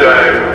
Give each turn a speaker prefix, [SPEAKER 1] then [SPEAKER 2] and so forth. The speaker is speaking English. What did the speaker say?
[SPEAKER 1] time.